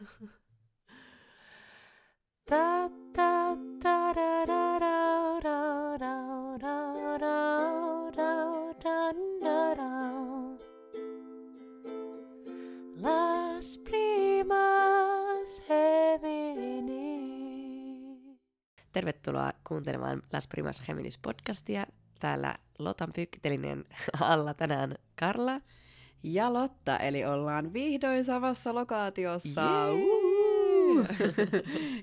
Las primas Gemini. Tervetuloa kuuntelemaan Las Primas Geminis podcastia. Täällä Lotan pyykitelinen alla tänään Karla. Ja Lotta, eli ollaan vihdoin samassa lokaatiossa.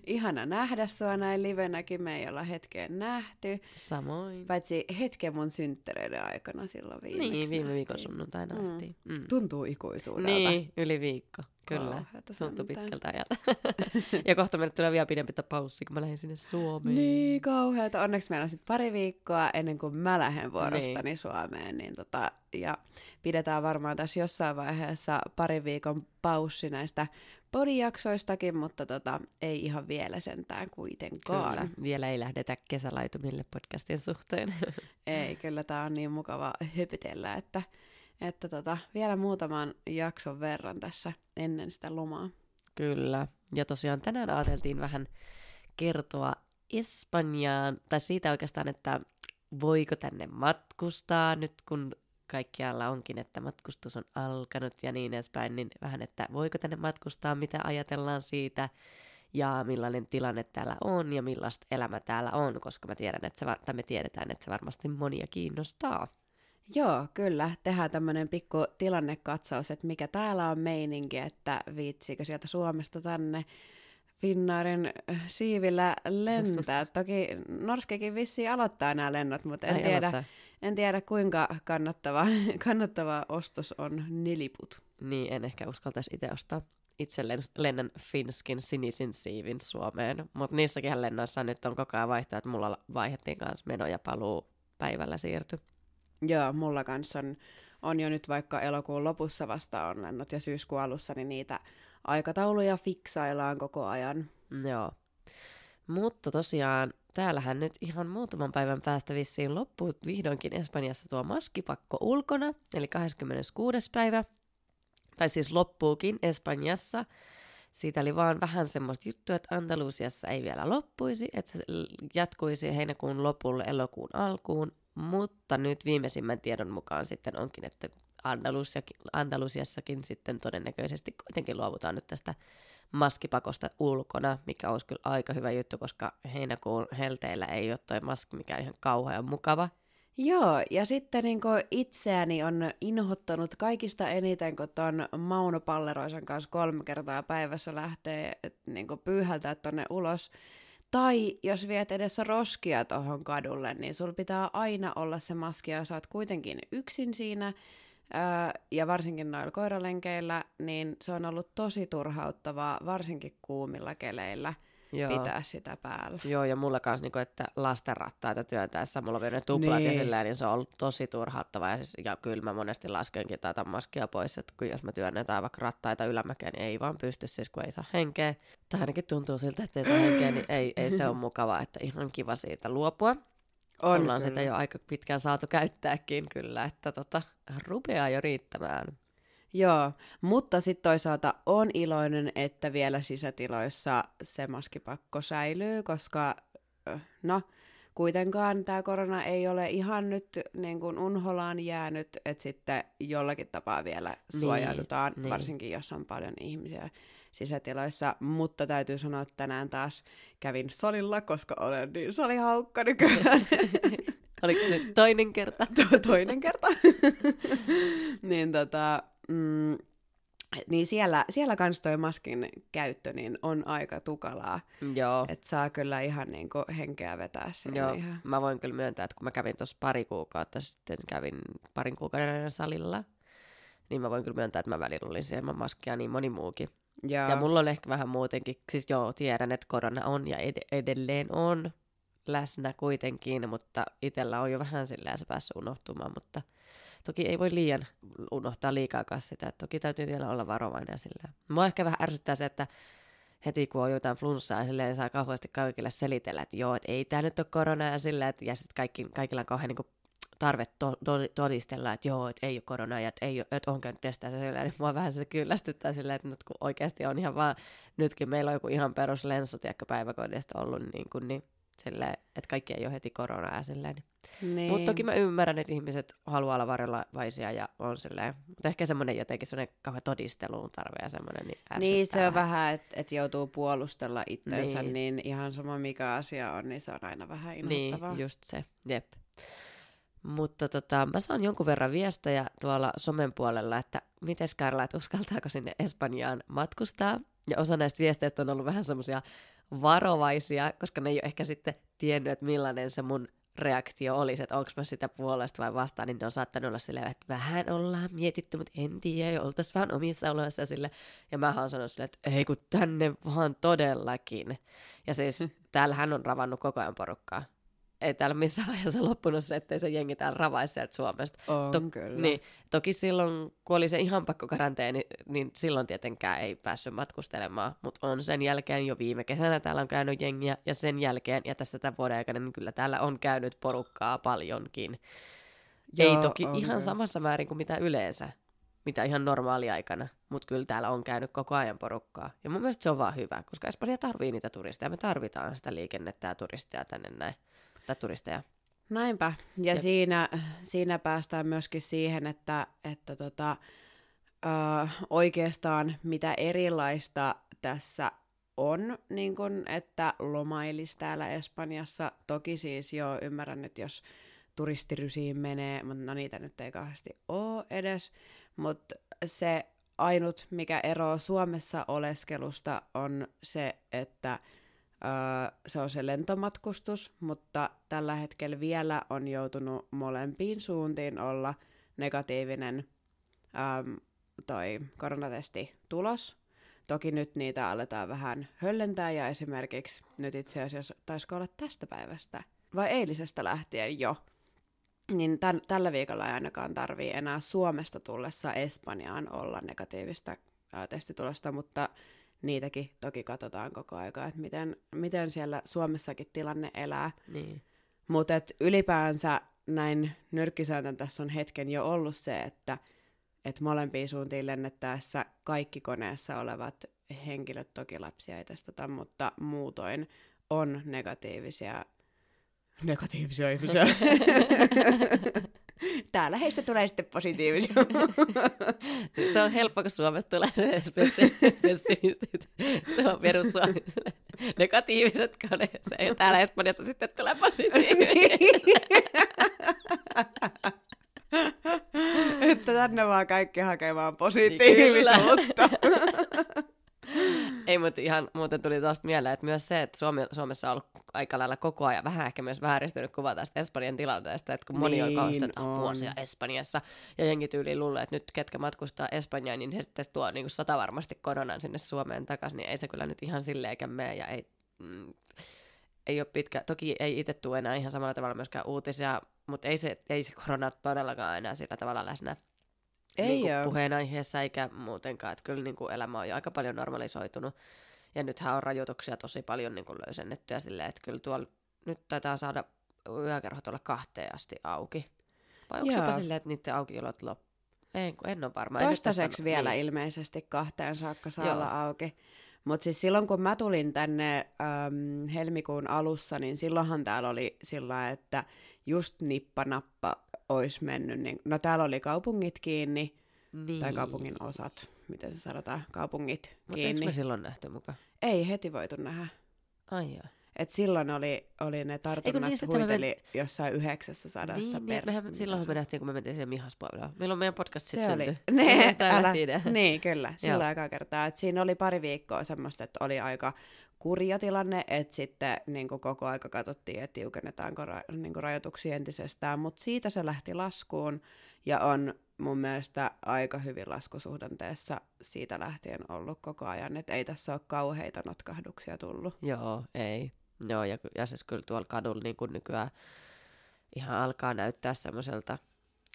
Ihana nähdä sua näin livenäkin, me ei olla hetkeen nähty. Samoin. Paitsi hetken mun synttäreiden aikana silloin viimeksi niin, viime viikon sunnuntaina Mm. nähtiin. Mm. Tuntuu ikuisuudelta. Niin, yli viikko. Kyllä. Kauheata Tuntuu sentään. pitkältä ajalta. ja kohta meille tulee vielä pidempi paussi, kun mä lähdin sinne Suomeen. Niin kauheata. Onneksi meillä on sitten pari viikkoa ennen kuin mä lähden vuorostani Niin. Suomeen. Niin tota, ja pidetään varmaan tässä jossain vaiheessa pari viikon paussi näistä podijaksoistakin, mutta tota, ei ihan vielä sentään kuitenkaan. Kyllä. Vielä ei lähdetä kesälaitumille podcastin suhteen. Ei, kyllä tämä on niin mukava hypytellä, että, että tota, vielä muutaman jakson verran tässä ennen sitä lomaa. Kyllä. Ja tosiaan tänään ajateltiin vähän kertoa Espanjaan, tai siitä oikeastaan, että voiko tänne matkustaa nyt, kun kaikkialla onkin, että matkustus on alkanut ja niin edespäin, niin vähän, että voiko tänne matkustaa, mitä ajatellaan siitä, ja millainen tilanne täällä on, ja millaista elämä täällä on, koska mä tiedän, että se, va- tai me tiedetään, että se varmasti monia kiinnostaa. Joo, kyllä. Tehdään tämmöinen pikku tilannekatsaus, että mikä täällä on meininki, että viitsiikö sieltä Suomesta tänne Finnaarin äh, siivillä lentää. Toki Norskekin vissiin aloittaa nämä lennot, mutta en, Ai, tiedä, aloittaa. en tiedä kuinka kannattava, kannattava ostos on niliput. Niin, en ehkä uskaltaisi itse ostaa itselleen lennän Finskin sinisin siivin Suomeen. Mutta niissäkin lennoissa nyt on koko ajan vaihtoehto, että mulla vaihdettiin kanssa meno ja paluu päivällä siirty. Joo, mulla kanssa on, on jo nyt vaikka elokuun lopussa vasta on lennot ja syyskuun alussa, niin niitä aikatauluja fiksaillaan koko ajan. Joo. Mutta tosiaan, täällähän nyt ihan muutaman päivän päästä vissiin loppuu vihdoinkin Espanjassa tuo maskipakko ulkona, eli 26. päivä. Tai siis loppuukin Espanjassa. Siitä oli vaan vähän semmoista juttua, että Andalusiassa ei vielä loppuisi, että se jatkuisi heinäkuun lopulle elokuun alkuun, mutta nyt viimeisimmän tiedon mukaan sitten onkin, että Andalusiassakin sitten todennäköisesti kuitenkin luovutaan nyt tästä maskipakosta ulkona, mikä olisi kyllä aika hyvä juttu, koska heinäkuun helteillä ei ole toi maski mikään ihan kauhean mukava. Joo, ja sitten niin itseäni on inhottanut kaikista eniten, kun ton Mauno Palleroisen kanssa kolme kertaa päivässä lähtee niin pyyhältää tonne ulos. Tai jos viet edes roskia tuohon kadulle, niin sul pitää aina olla se maski, ja sä oot kuitenkin yksin siinä, öö, ja varsinkin noilla koiralenkeillä, niin se on ollut tosi turhauttavaa, varsinkin kuumilla keleillä, Joo. pitää sitä päällä. Joo, ja mulla kanssa, niin että lastenrattaita työntäessä mulla on ne tuplat niin. Niin. ja sillä niin se on ollut tosi turhauttavaa. Ja, siis, ja kyllä mä monesti laskenkin tätä maskia pois, että kun jos mä työnnetään vaikka rattaita ylämäkeen, niin ei vaan pysty siis, kun ei saa henkeä. Tai ainakin tuntuu siltä, että ei saa henkeä, niin ei, ei se ole mukavaa, että ihan kiva siitä luopua. On Ollaan kyllä. sitä jo aika pitkään saatu käyttääkin kyllä, että tota, rupeaa jo riittämään. Joo, mutta sitten toisaalta on iloinen, että vielä sisätiloissa se maskipakko säilyy, koska no, kuitenkaan tämä korona ei ole ihan nyt niin kuin unholaan jäänyt, että sitten jollakin tapaa vielä Niin, suojaudutaan, niin. varsinkin jos on paljon ihmisiä sisätiloissa, mutta täytyy sanoa, että tänään taas kävin salilla, koska olen niin salihaukka nykyään. Oliko se nyt toinen kerta? To- toinen kerta. niin tota, mm, niin siellä, siellä kans toi maskin käyttö niin on aika tukalaa. Joo. Että saa kyllä ihan niinku henkeä vetää siinä Joo, ihan. mä voin kyllä myöntää, että kun mä kävin tuossa pari kuukautta sitten, kävin parin kuukauden ajan salilla, niin mä voin kyllä myöntää, että mä välillä olin siellä maskia niin moni muukin. Ja, Ja mulla on ehkä vähän muutenkin, siis joo, tiedän, että korona on ja ed- edelleen on läsnä kuitenkin, mutta itsellä on jo vähän silleen se päässyt unohtumaan, mutta toki ei voi liian unohtaa liikaakaan sitä, että toki täytyy vielä olla varovainen silleen. Mua ehkä vähän ärsyttää se, että heti kun on jotain flunssaa, silleen saa kauheasti kaikille selitellä, että joo, että ei tämä nyt ole korona ja silleen, että, ja sitten kaikki, kaikilla on kauhean niin tarve to- to- todistella, että joo, että ei ole koronaa ja että, ei ole, että on käynyt testaa se sillä, niin mua vähän se kyllästyttää silleen, että nyt kun oikeasti on ihan vaan, nytkin meillä on joku ihan perus lensu, päiväkodista ollut, niin, kuin, niin silleen, että kaikki ei ole heti koronaa ja silleen. Niin. Niin. Mutta toki mä ymmärrän, että ihmiset haluaa olla varovaisia ja on silleen, mutta ehkä semmoinen jotenkin semmoinen kauhean todisteluun tarve ja semmoinen, niin Niin, se on vähän, että et joutuu puolustella itsensä, Niin. niin. niin ihan sama mikä asia on, niin se on aina vähän inhottavaa. Niin, just se, jep. Mutta tota, mä saan jonkun verran viestejä tuolla somen puolella, että miten Karla, että uskaltaako sinne Espanjaan matkustaa. Ja osa näistä viesteistä on ollut vähän semmoisia varovaisia, koska ne ei ole ehkä sitten tiennyt, että millainen se mun reaktio olisi, että onko mä sitä puolesta vai vastaan, niin ne on saattanut olla silleen, että vähän ollaan mietitty, mutta en tiedä, ja oltaisiin vaan omissa oloissa sille. Ja mä oon sanonut silleen, että ei kun tänne vaan todellakin. Ja siis täällähän on ravannut koko ajan porukkaa. Ei täällä missään vaiheessa loppunut se, ettei se jengi täällä ravaisi sieltä Suomesta. On To- kyllä. Niin, toki silloin, kun oli se ihan pakko karanteeni, niin silloin tietenkään ei päässyt matkustelemaan, mutta on sen jälkeen jo viime kesänä täällä on käynyt jengiä, ja sen jälkeen, ja tässä tämän vuoden aikana, niin kyllä täällä on käynyt porukkaa paljonkin. Joo, ei toki on ihan kyllä. samassa määrin kuin mitä yleensä, mitä ihan normaali aikana, mutta kyllä täällä on käynyt koko ajan porukkaa. Ja mun mielestä se on vaan hyvä, koska Espanja tarvii niitä turisteja, me tarvitaan sitä liikennettä ja turisteja tänne näin, tai turisteja. Näinpä. Ja Jep. siinä, siinä päästään myöskin siihen, että, että tota, ö, oikeastaan mitä erilaista tässä on, niin kun, että lomailis täällä Espanjassa. Toki siis jo ymmärrän, että jos turistirysiin menee, mutta no niitä nyt ei kauheasti ole edes, mutta se ainut, mikä eroaa Suomessa oleskelusta, on se, että Öö, se on se lentomatkustus, mutta tällä hetkellä vielä on joutunut molempiin suuntiin olla negatiivinen äm, toi koronatesti tulos. Toki nyt niitä aletaan vähän höllentää ja esimerkiksi nyt itse asiassa taisiko olla tästä päivästä vai eilisestä lähtien jo, niin tän, tällä viikolla ei ainakaan tarvii enää Suomesta tullessa Espanjaan olla negatiivista ää, testitulosta, mutta niitäkin toki katsotaan koko aika, että miten, miten siellä Suomessakin tilanne elää. Niin. Mutta ylipäänsä näin nyrkkisääntön tässä on hetken jo ollut se, että et molempiin suuntiin lennettäessä kaikki koneessa olevat henkilöt, toki lapsia ei testata, mutta muutoin on negatiivisia, negatiivisia ihmisiä. Täällä heistä tulee sitten positiivisia. Se on helppo, kun Suomesta tulee se pessimistit. Se on perussuomalaisille negatiiviset koneessa. Ja täällä Espanjassa sitten tulee positiiviset. että tänne vaan kaikki hakemaan positiivisuutta. Ei, mutta ihan muuten tuli tuosta mieleen, että myös se, että Suomi, Suomessa on ollut aika lailla koko ajan vähän ehkä myös vääristynyt kuva tästä Espanjan tilanteesta, että kun moni on Niin kauheasti, että on. vuosia Espanjassa, ja jengi tyyliin luulee, että nyt ketkä matkustaa Espanjaan, niin se sitten tuo niin sata varmasti koronan sinne Suomeen takaisin, niin ei se kyllä nyt ihan silleenkään mene, ja ei, mm, ei ole pitkä, toki ei itse tule enää ihan samalla tavalla myöskään uutisia, mutta ei se, ei se korona todellakaan enää sillä tavalla läsnä Ei niin oo. puheenaiheessa eikä muutenkaan. Että kyllä niin kuin elämä on jo aika paljon normalisoitunut. Ja nythän on rajoituksia tosi paljon niin kuin löysennettyä silleen, että kyllä tuolla nyt taitaa saada yökerhot olla kahteen asti auki. Vai onko Joo. jopa silleen, että niiden aukiolot loppu? En, en ole varma. Toistaiseksi vielä niin. ilmeisesti kahteen saakka saa Joo. olla auki. Mutta siis silloin kun mä tulin tänne äm, helmikuun alussa, niin silloinhan täällä oli sillä että just nippanappa olisi mennyt. Niin, no täällä oli kaupungit kiinni, Niin. tai kaupungin osat, miten se sanotaan, kaupungit Mutta eikö kiinni. me silloin nähty mukaan? Ei heti voitu nähdä. Ai joo. Et silloin oli, oli ne tartunnat niin, niin, me huiteli jossain yhdeksässä sadassa Niin, per... niin mehän, silloinhan me nähtiin, kun me mentiin siihen Mihaspuolella. Milloin meidän podcast sitten syntyi? ne, älä, niin kyllä, silloin aika kertaa. Et siinä oli pari viikkoa semmoista, että oli aika kurja tilanne, että sitten niin koko aika katsottiin, että tiukennetaanko ra- niin rajoituksia entisestään, mutta siitä se lähti laskuun ja on mun mielestä aika hyvin laskusuhdanteessa siitä lähtien ollut koko ajan, että ei tässä ole kauheita notkahduksia tullut. Joo, ei. Joo, ja, ja siis kyllä tuolla kadulla niin kuin nykyään ihan alkaa näyttää semmoiselta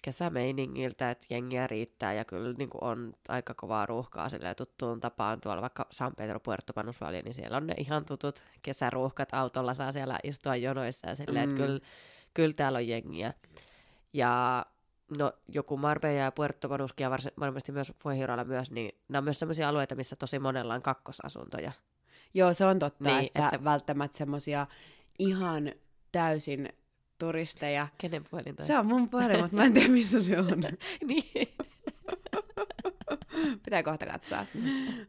kesämeiningiltä, että jengiä riittää ja kyllä niin kuin on aika kovaa ruuhkaa silleen tuttuun tapaan tuolla vaikka San Pedro Puerto Banusvalia, niin siellä on ne ihan tutut kesäruuhkat autolla, saa siellä istua jonoissa ja silleen, mm. Että kyllä, kyllä täällä on jengiä. Ja no, joku Marbella ja Puerto Banuskia, varsin, varmasti myös Fuehirolla myös, niin nämä on myös sellaisia alueita, missä tosi monella on kakkosasuntoja. Joo, se on totta, Niin, että, että- välttämättä semmosia ihan täysin turisteja. Kenen puhelin toi? Se on mun puhelin, mutta mä en tiedä, missä se on. niin. Pitää kohta katsoa.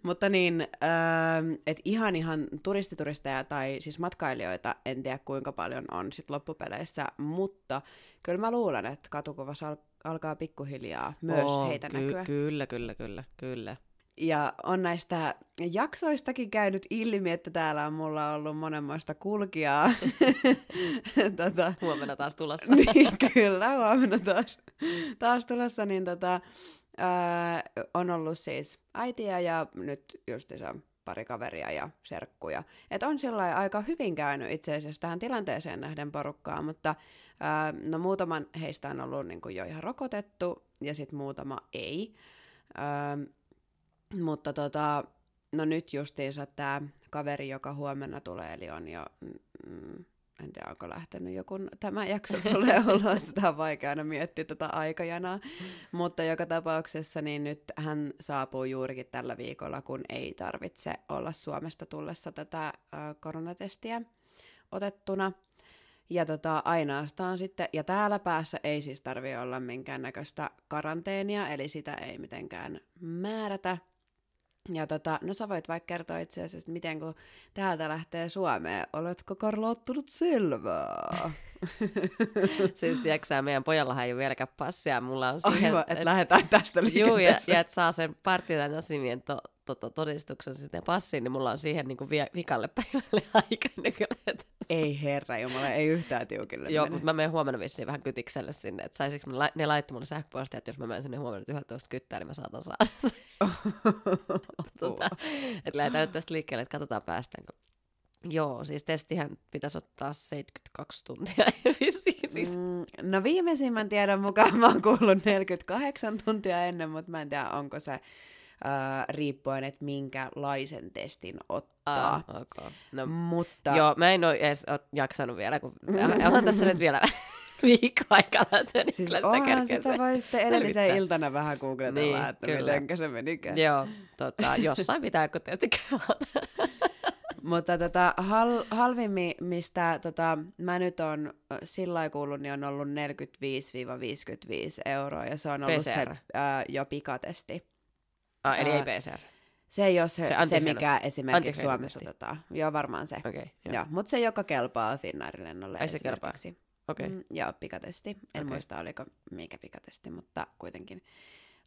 Mutta niin, ähm, että ihan ihan turistituristeja tai siis matkailijoita en tiedä kuinka paljon on sit loppupeleissä, mutta kyllä mä luulen, että katukuvassa al- alkaa pikkuhiljaa myös Oo, heitä ky- näkyä. Kyllä, kyllä, kyllä, kyllä. Ja on näistä jaksoistakin käynyt ilmi, että täällä on mulla ollut monenmoista kulkijaa. tota, Huomenna taas tulossa. niin, kyllä, huomenna taas, taas tulossa, niin tota, ää, on ollut siis äitiä ja nyt justiinsa pari kaveria ja serkkuja. Et on sillä aika hyvin käynyt itse asiassa tähän tilanteeseen nähden porukkaa, mutta ää, no muutaman heistä on ollut niin kuin jo ihan rokotettu ja sitten muutama ei. Ää, mutta tota, no nyt justiinsa tämä kaveri, joka huomenna tulee, eli on jo, mm, en tiedä onko lähtenyt joku, tämä jakso tulee ulos, sitä on vaikea aina miettiä tätä aikajanaa, mutta joka tapauksessa niin nyt hän saapuu juurikin tällä viikolla, kun ei tarvitse olla Suomesta tullessa tätä ö, koronatestiä otettuna. Ja tota, ainoastaan sitten, ja täällä päässä ei siis tarvi olla minkäännäköistä karanteenia, eli sitä ei mitenkään määrätä. Ja tota, no sä voit vaikka kertoa itse asiassa, että miten kun täältä lähtee Suomeen, oletko Karla ottanut selvää? siis tiedätkö sä, meidän pojallahan ei ole vieläkään passia, mulla on siihen... Aivan, että lähdetään tästä Juu, ja, liikenteeseen. ja että saa sen partitan asimien to, to, to, todistuksen sitten passiin, niin mulla on siihen niin kuin vie, vikalle päivälle aika nykyään. Ei herra Jumala, ei yhtään tiukille Joo, mutta mä menen huomenna vissiin vähän kytikselle sinne, että saisinko la- ne laittoi mulle sähköpostia, että jos mä menen sinne huomenna 11 kyttää, niin mä saatan saada tota, että lähdetään nyt tästä liikkeelle, että katsotaan päästäänkö. Joo, siis testihän pitäisi ottaa 72 tuntia. Siis. Mm, no viimeisimmän tiedon mukaan mä oon kuullut 48 tuntia ennen, mutta mä en tiedä, onko se äh, riippuen, että minkälaisen testin ottaa. Ah, okay. no, Mutta Joo, mä en ole edes ole jaksanut vielä, kun onhan tässä nyt vielä viikko aikaa siis onhan sitä voi sitten edellisen selvittää. iltana vähän googletella, Niin, että kyllä. mitenkä se menikään. Joo, tota, jossain pitää kun tietysti. Mutta tota, hal, halvimmin, mistä tota, mä nyt on sillä lailla kuullut, niin on ollut 45-55 euroa, ja se on ollut PCR. se ää, jo pikatesti. Ah, eli ei PCR. Se ei ole se, Se se, mikä esimerkiksi antigeno- Suomessa testi. otetaan. Joo, varmaan se. Okei, okay, joo. Joo, mutta se, joka kelpaa Finnairin lennolle Ai se kelpaa? Okei. Mm, joo, pikatesti. En Okei. muista, oliko mikä pikatesti, mutta kuitenkin.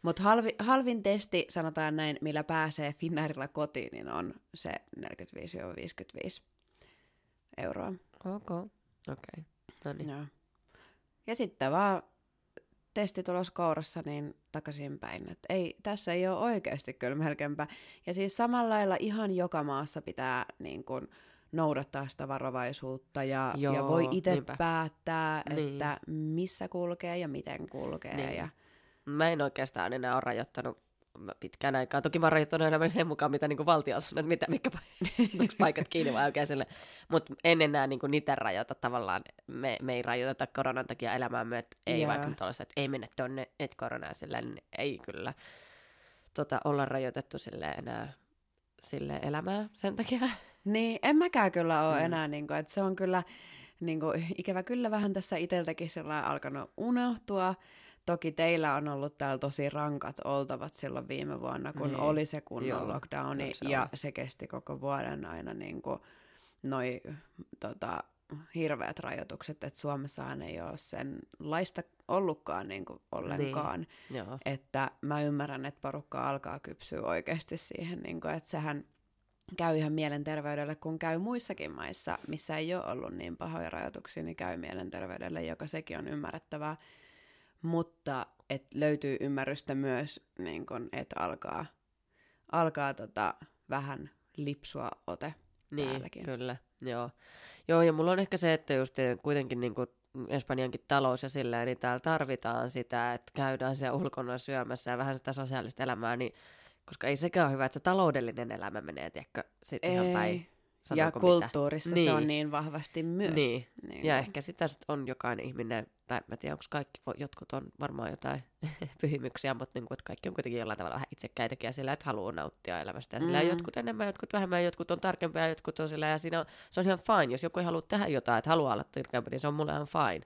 Mutta halvi, halvin testi, sanotaan näin, millä pääsee Finnairilla kotiin, niin on se 45-55 euroa. Ok, okei. No niin. Joo. Ja sitten vaan testitulos kourassa, niin takaisinpäin. Et ei, tässä ei ole oikeasti kyllä melkeinpä. Ja siis samalla lailla ihan joka maassa pitää niin kun, noudattaa sitä varovaisuutta ja, Joo, ja voi itse päättää, Niin. että missä kulkee ja miten kulkee. Niin. Ja, Mä en oikeastaan enää ole rajoittanut pitkään aikaa. Toki mä rajoittanut enemmän sen mukaan, mitä niin valtio on että mitä, mitkä pa- paikat kiinni vai oikein sille. Mutta en enää niin niitä rajoita tavallaan. Me, me ei rajoiteta koronan takia elämäämme, että ei Joo. vaikka nyt että ei mennä tonne, et koronaa sillä, niin ei kyllä tota, olla rajoitettu sille enää sille elämää sen takia. Niin, en mäkään kyllä ole Mm. enää, niin kuin, että se on kyllä, niin kuin, ikävä kyllä vähän tässä itseltäkin alkanut unohtua. Toki teillä on ollut täällä tosi rankat oltavat silloin viime vuonna, kun Niin. oli se kunnon Joo, lockdowni, se ja oli. se kesti koko vuoden aina niin kuin, noi tota, hirveät rajoitukset, että Suomessahan ei ole sen laista ollutkaan niin kuin ollenkaan. Niin. Joo. Että mä ymmärrän, että porukka alkaa kypsyä oikeasti siihen, niin kuin, että sehän käy ihan mielenterveydelle, kun käy muissakin maissa, missä ei ole ollut niin pahoja rajoituksia, niin käy mielenterveydelle, joka sekin on ymmärrettävää. Mutta et löytyy ymmärrystä myös, niin kun, että alkaa, alkaa tota, vähän lipsua ote Niin, täälläkin. kyllä, joo. Joo, ja mulla on ehkä se, että just kuitenkin niin kuin Espanjankin talous ja silleen, niin täällä tarvitaan sitä, että käydään siellä ulkona syömässä ja vähän sitä sosiaalista elämää, niin koska ei sekään ole hyvä, että se taloudellinen elämä menee, tiedätkö, sitten ihan päin. Sanonko kulttuurissa mitä. se on niin vahvasti myös. Niin. niin Ja ehkä sitä sit on jokainen ihminen, tai mä tiedän, onko kaikki, jotkut on varmaan jotain pyhimyksiä, mutta niin kuin, että kaikki on kuitenkin jollain tavalla vähän itsekäitäkin ja sillä, että haluaa nauttia elämästä. Ja sillä Mm. jotkut enemmän, jotkut vähemmän, jotkut on tarkempia, jotkut on sillä, ja siinä on, se on ihan fine. Jos joku ei halua tehdä jotain, että haluaa olla tarkempi, niin se on mulle ihan fine.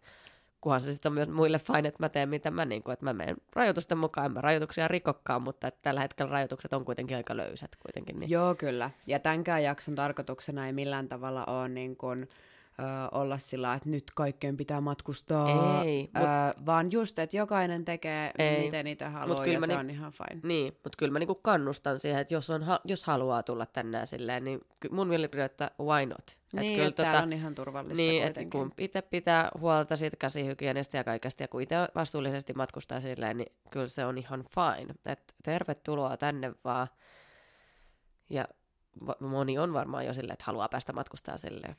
Kunhan se sitten on myös muille fine, että mä teen mitä mä, niin kuin, että mä menen rajoitusten mukaan, en mä rajoituksia rikokkaan, mutta että tällä hetkellä rajoitukset on kuitenkin aika löysät kuitenkin. Niin. Joo, kyllä. Ja tämänkään jakson tarkoituksena ei millään tavalla ole niin kuin, ö, olla sillä, että nyt kaikkeen pitää matkustaa, Ei, mut- ö, vaan just, että jokainen tekee, Ei. miten niitä haluaa, kyllä ja se niin- on ihan fine. Niin, mutta kyllä mä niinku kannustan siihen, että jos, on, jos haluaa tulla tänne ja silleen, niin mun mielipide, että why not? Et niin, kyllä että täällä on ihan turvallista niin, että kun itse pitää huolta siitä käsihygienistä ja kaikesta, ja kun itse vastuullisesti matkustaa silleen, niin kyllä se on ihan fine. Et tervetuloa tänne vaan. Ja moni on varmaan jo silleen, että haluaa päästä matkustaa silleen.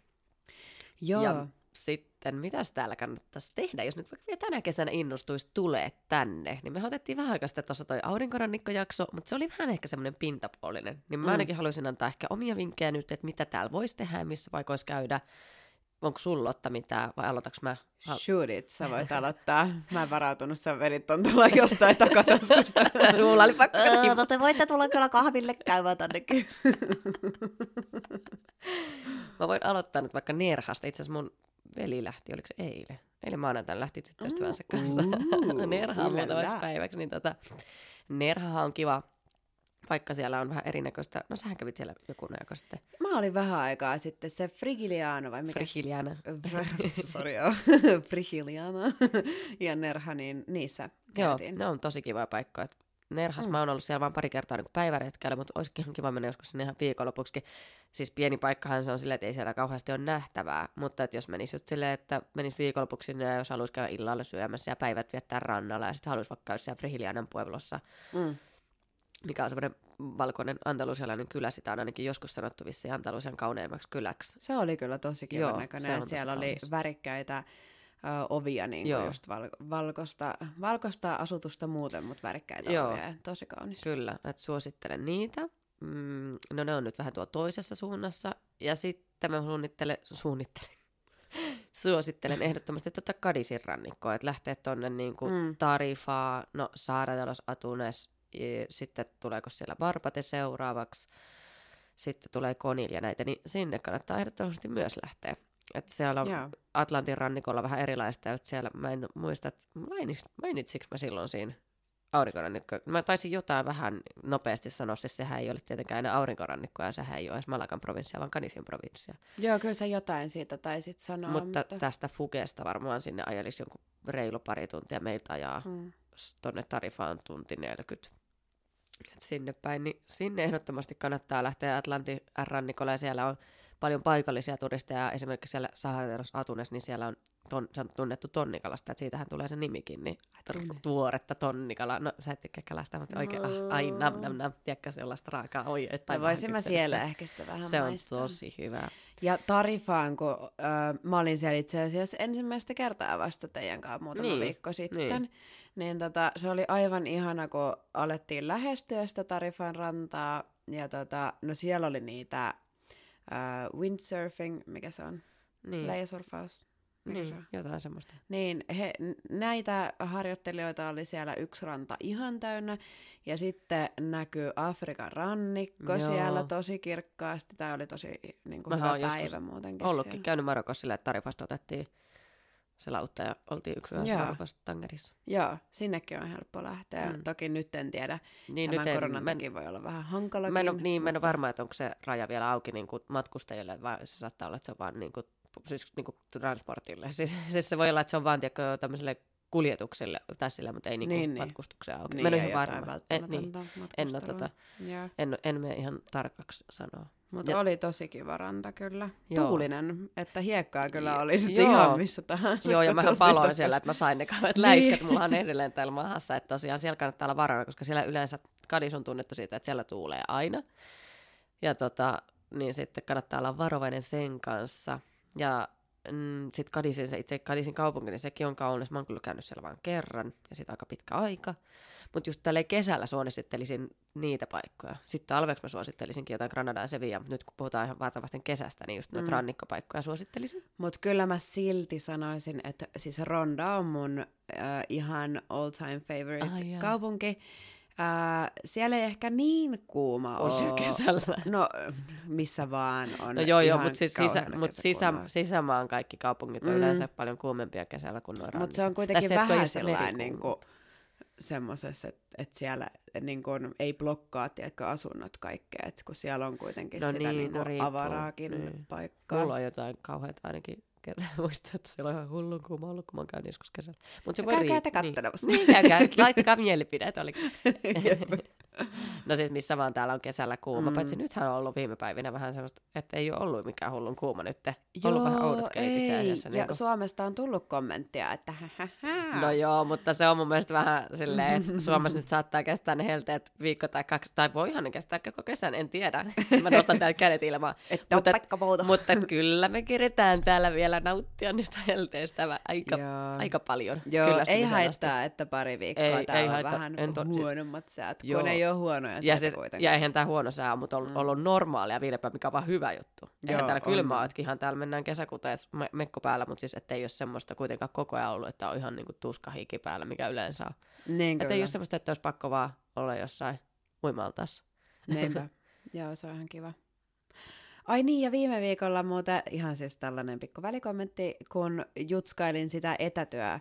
Joo. Ja sitten, mitäs täällä kannattaisi tehdä, jos nyt vaikka vielä tänä kesänä innostuisi tulee tänne, niin me otettiin vähän aikaa sitten tuossa toi aurinkorannikkojakso, mutta se oli vähän ehkä semmoinen pintapuolinen. Niin mä Mm. ainakin haluaisin antaa ehkä omia vinkkejä nyt, että mitä täällä voisi tehdä ja missä paikoissa käydä. Onko sulla Lotta mitään vai aloitaks mä? Hal- Shoot it, sä voit aloittaa. Mä en varautunut, sä vedit ton tulla jostain takataskusta. Mulla oli pakko. Öö, te voitte tulla kyllä kahville käymään tännekin. Mä voin aloittaa nyt vaikka Nerhasta. Itse asiassa mun veli lähti, oliko se eilen? Eilen maanantaina lähti tyttöystävänsä kanssa Ooh, Nerhaan muutamaksi päiväksi. Niin tota, Nerhahan on kiva paikka, siellä on vähän erinäköistä. No sähän kävit siellä joku aika sitten. Mä olin vähän aikaa sitten se Frigiliano vai mikä? Frigiliana. Sori joo. Frigiliana. ja Nerha, niin niissä Joo, käytiin. ne on tosi kiva paikka. Et Nerhas, mm. mä oon ollut siellä vain pari kertaa niin päiväretkellä, mutta olisikin ihan kiva mennä joskus sinne ihan viikonlopuksi. Siis pieni paikkahan se on silleen, että ei siellä kauheasti ole nähtävää, mutta että jos menisi just silleen, että menisi viikonlopuksi sinne ja jos haluaisi käydä illalla syömässä ja päivät viettää rannalla ja sitten haluaisi vaikka käydä siellä Frihilianan pueblossa, Mm. mikä on semmoinen valkoinen andalusialainen kylä, sitä on ainakin joskus sanottu vissiin Andalusian kauneimmaksi kyläksi. Se oli kyllä tosi kivan Joo, näköinen. Siellä oli kaunis. värikkäitä ö, ovia, niin Joo. kuin just val- valkoista, valkoista asutusta muuten, mutta värikkäitä Joo. ovia. Tosi kaunis. Kyllä, että suosittelen niitä. Mm, no ne on nyt vähän tuolla toisessa suunnassa. Ja sitten mä suunnittelen, suunnittelen, suosittelen ehdottomasti tuota Kadisin rannikkoa, että lähtee tuonne niin kuin Mm. Tarifaa, no Saaratelos, Atunes, ja sitten tuleeko siellä Barbate seuraavaksi, sitten tulee Konil ja näitä, niin sinne kannattaa ehdottomasti myös lähteä. Että siellä on Joo. Atlantin rannikolla vähän erilaista, että siellä, mä en muista, että mainits, mainitsinko mä silloin siinä aurinkorannikko. Mä taisin jotain vähän nopeasti sanoa, siis sehän ei ole tietenkään enää aurinkorannikkoa, ja sehän ei ole edes Malakan provinssia, vaan Kanisin provinssia. Joo, kyllä sä jotain siitä taisit sanoa. No, mutta, mutta... tästä Fugesta varmaan sinne ajelisi jonkun reilu pari tuntia meiltä ajaa Mm. s- tonne Tarifaan tunti 40. Et sinne päin, niin sinne ehdottomasti kannattaa lähteä Atlantin rannikolle ja siellä on paljon paikallisia turisteja. Esimerkiksi siellä Sahateros Atunes, niin siellä on, ton, se on tunnettu tonnikalasta, että siitähän tulee se nimikin, niin Atunes. tuoretta tonnikala. No sä et tykkää kalasta, mutta oikein, ah, ai nam nam nam, tiedätkö sellaista raakaa, oi, tai No voisin mä siellä ehkä sitä vähän Se on maistaa. tosi hyvä. Ja Tarifaan, kun äh, mä olin siellä itse asiassa ensimmäistä kertaa vasta teidän kanssa muutama Niin, viikko sitten, niin. niin, niin tota, se oli aivan ihana, kun alettiin lähestyä sitä Tarifan rantaa. Ja tota, no siellä oli niitä äh, windsurfing, mikä se on? Niin, Läjäsurfaus. Se niin on? jotain semmoista. Niin, he, näitä harjoittelijoita oli siellä yksi ranta ihan täynnä, ja sitten näkyy Afrikan rannikko Joo. siellä tosi kirkkaasti. Tämä oli tosi niin kuin Mähän hyvä päivä muutenkin Ollutkin siellä. käynyt Marokossa sillä, että Tarifasta otettiin se lautta ja oltiin yksi yö Tangerissa. Joo, sinnekin on helppo lähteä. Mm. Toki nyt en tiedä, Niin nyt tämän en, koronan en- takia voi olla vähän hankalakin. mä en, ole, niin, mä en ole varma, että onko se raja vielä auki niin kuin matkustajille, vai se saattaa olla, että se on vaan niin kuin, siis niin kuin transportille. Siis, siis, se voi olla, että se on vaan tiedätkö, tämmöiselle kuljetukselle tai sille, mutta ei niin Niin, niin. matkustukseen auki. Niin, mä en ole varma. En, niin, en ole tota, Joo. en, en mene ihan tarkaksi sanoa. Mutta oli tosi kiva ranta kyllä. Joo. Tuulinen, että hiekkaa kyllä oli sitten Joo. ihan missä tahansa. Joo, ja mähän tuli paloin takas. siellä, että mä sain ne kauheat Niin. läiskät. Mulla on edelleen täällä mahassa, että tosiaan siellä kannattaa olla varoilla, koska siellä yleensä Kadis on tunnettu siitä, että siellä tuulee aina. Ja tota, niin sitten kannattaa olla varovainen sen kanssa. Ja mm, sitten Kadisin, se itse Kadisin kaupunki, niin sekin on kaunis. Mä oon kyllä käynyt siellä vain kerran, ja sitten aika pitkä aika. Mutta just tälleen kesällä suosittelisin niitä paikkoja. Sitten talveksi mä suosittelisinkin jotain Granadaa ja Sevilla, mutta nyt kun puhutaan ihan vartavasti kesästä, niin just noita Mm. rannikkopaikkoja suosittelisin. Mutta kyllä mä silti sanoisin, että siis Ronda on mun äh, ihan all time favorite Ai jaa. kaupunki. Äh, siellä ei ehkä niin kuuma On oo. kesällä. No, missä vaan on No joo, joo, mutta siis sisä, mut sisä, sisämaan kaikki kaupungit on Mm. yleensä paljon kuumempia kesällä kuin nuo Mutta se on kuitenkin Tässä ole vähän sellainen niinku, semmoisessa, että et siellä niinku, ei blokkaa tiedätkö, asunnot kaikkea, kun siellä on kuitenkin No sitä niin, niinku, no riippuu, avaraakin niin. paikkaa. Mulla on jotain kauheita ainakin kesä. Muistan, että siellä on ihan hullun kuuma ollut, kun mä oon käynyt joskus kesällä. Mut se voi käykää riippua. te niin. kattelemassa. Niin, käykää. Laittakaa mielipiteet. Oli. No siis missä vaan täällä on kesällä kuuma. Mm. Paitsi nythän on ollut viime päivinä vähän sellaista, että ei ole ollut mikään hullun kuuma nyt. Ollut vähän oudot kelit itse asiassa. Ja Niin kuin. Suomesta on tullut kommenttia, että hähähä. No joo, mutta se on mun mielestä vähän silleen, että Suomessa nyt saattaa kestää ne helteet viikko tai kaksi, tai voihan ne kestää koko kesän, en tiedä. Mä nostan täällä kädet ilmaan. Että mutta, muuta. mutta kyllä me keretään täällä vielä nauttia niistä helteistä aika, Joo. aika paljon. Joo, ei haittaa, että pari viikkoa Ei- ei, ei täällä on haittaa. vähän En huonommat säät, Joo. kun ei ole huonoja Ja, siis, kuitenkaan. ja eihän tämä huono sää, mutta on ollut normaalia viiden päivän, mikä on vaan hyvä juttu. Eihän Joo, täällä kylmää ole, että ihan täällä mennään kesäkuteessa me- mekko päällä, mutta siis ettei ole semmoista kuitenkaan koko ajan ollut, että on ihan niinku tuskahiki päällä, mikä yleensä on. Niin Että kyllä. ei ole semmoista, että olisi pakko vaan olla jossain uimaltas. Niinpä. Joo, se on ihan kiva. Ai niin, ja viime viikolla muuten ihan siis tällainen pikku välikommentti, kun jutskailin sitä etätyö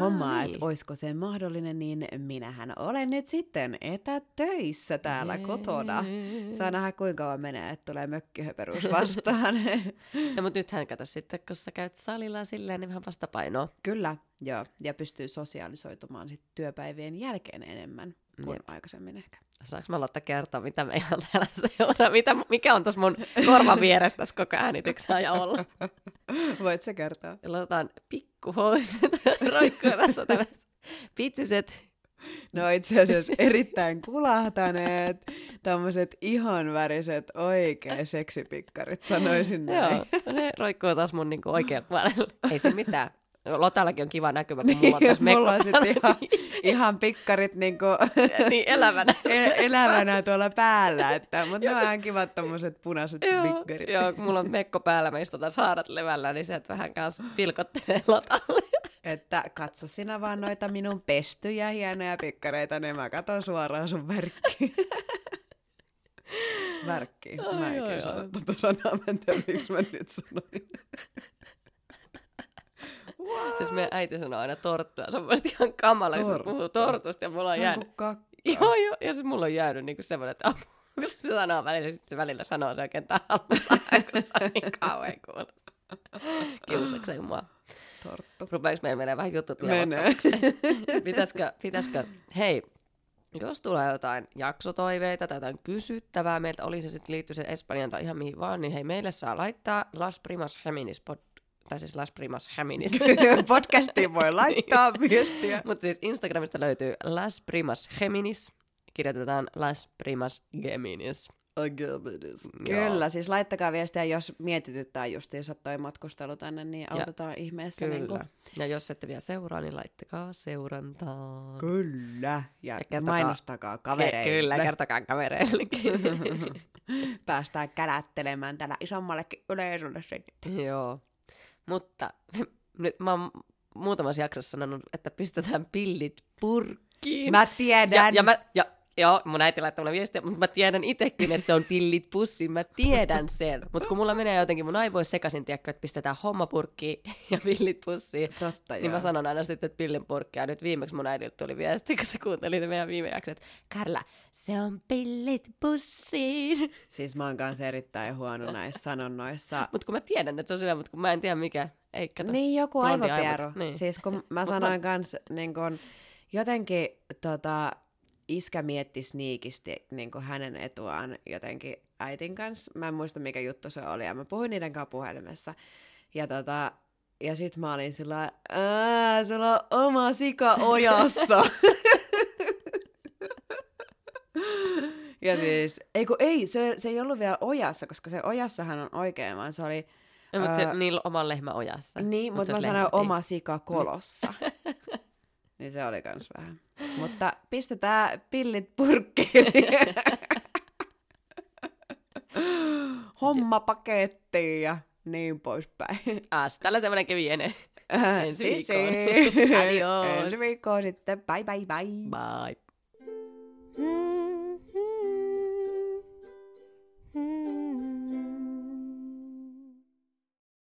hommaa, niin. että olisiko se mahdollinen, niin minähän olen nyt sitten etätöissä täällä kotona. Saa nähdä kuinka kauan menee, että tulee mökkihöperuus vastaan. No mutta nythän kato sitten, kun sä käyt salilla silleen, niin vähän vastapainoa. Kyllä, joo. Ja pystyy sosiaalisoitumaan sit työpäivien jälkeen enemmän kuin Jep. aikaisemmin ehkä. Saanko mä aloittaa kertoa, mitä me ihan täällä seuraa? Mitä, mikä on tässä mun korvan vieressä tässä koko äänityksen ajan ollut? Voit sä kertoa? Laitetaan pikkuhoiset roikkuu tässä tämmöiset pitsiset. No itse asiassa erittäin kulahtaneet, tämmöiset ihonväriset oikein seksipikkarit, sanoisin näin. Joo, ne roikkuu taas mun niinku oikealta puolelle. Ei se mitään. Lotallakin on kiva näkymä, kun mulla on Niin, tässä mulla on mekko sitten ihan, ihan pikkarit niinku niin elävänä. el- elävänä tuolla päällä, että, mutta ne on ihan kivat tommoset punaiset Joo, pikkarit. joo, kun mulla on mekko päällä, mä istutaan saarat levällä, niin se vähän kanssa pilkottelee lotalle. Että katso sinä vaan noita minun pestyjä hienoja pikkareita, niin mä katon suoraan sun värkkiin. Värkki. Mä en ikinä sano ai. tuota sanaa, mä en tiedä miksi mä nyt sanoin. Siis meidän äiti sanoo aina torttua. Se on mielestäni ihan kamala, kun se puhuu tortusta ja mulla on Se on jäänyt. kuin kakka. Joo, joo. Ja siis mulla on jäänyt niinku semmoinen, että apu, kun se sanoo välillä, sitten se välillä sanoo se oikein tahallaan, kun se on niin kauhean kuulla. Kiusakseen mua. Torttu. Rupeeko meillä menee vähän jutut Menee. pitäisikö, pitäisikö, hei, jos tulee jotain jaksotoiveita tai jotain kysyttävää meiltä, oli se sitten liittyy se Espanjan tai ihan mihin vaan, niin hei, meille saa laittaa Las Primas Heminis pod, tai siis Las Primas Heminis. Podcastiin voi laittaa viestiä. Mutta siis Instagramista löytyy Las Primas Geminis. Kirjoitetaan Las Primas Geminis. Kyllä, siis laittakaa viestiä, jos mietityttää justiinsa toi matkustelu tänne, niin autetaan ihmeessä. Kyllä. Niin kuin... Ja jos ette vielä seuraa, niin laittakaa seurantaa. Kyllä. Ja, Ja ja kertokaa- mainostakaa kavereille. Kyllä, kertokaa kavereillekin. Päästään kälättelemään tällä isommallekin yleisölle sitten. Joo. Mutta nyt mä oon muutamassa jaksossa sanonut, että pistetään pillit purkkiin. Mä tiedän. ja, ja, mä, ja Joo, mun äiti laittoi mulle viestiä, mutta mä tiedän itsekin, että se on pillit pussiin, mä tiedän sen. Mutta kun mulla menee jotenkin mun aivoissa sekaisin, tiedätkö, että pistetään hommapurkki ja pillit pussiin, Totta, niin joo. mä sanon aina sitten, että pillin purkki. Ja nyt viimeksi mun äidiltä tuli viesti, kun se kuunteli meidän viime jakson, että Karla, se on pillit pussiin. Siis mä oon kanssa erittäin huono näissä sanonnoissa. Mutta kun mä tiedän, että se on sillä, mutta kun mä en tiedä mikä. Ei, kato. Niin, joku aivopieru. aivot, niin. Siis kun mä sanoin mä- kans, niin kun, jotenkin tota, iskä mietti sniikisti niin kun hänen etuaan jotenkin äitin kanssa. Mä en muista mikä juttu se oli, ja mä puhuin niiden kanssa puhelimessa. Ja, tota, ja sit mä olin sillä ää, sulla on oma sika ojassa. ja siis, ei kun ei, se, se ei ollut vielä ojassa, koska se ojassahan on oikein, vaan se oli, No, mutta se, ää, niillä on oman lehmä ojassa. niin, Mut mutta se mä sanoin lehmä, oma sika kolossa. Niin se oli kans vähän. Mutta pistetään pillit purkkiin. Homma pakettiin ja niin poispäin. Hasta la semmoinen viene. Ensi Si, si. viikkoon. Adios. Ensi viikkoon sitten. Bye bye bye. Bye.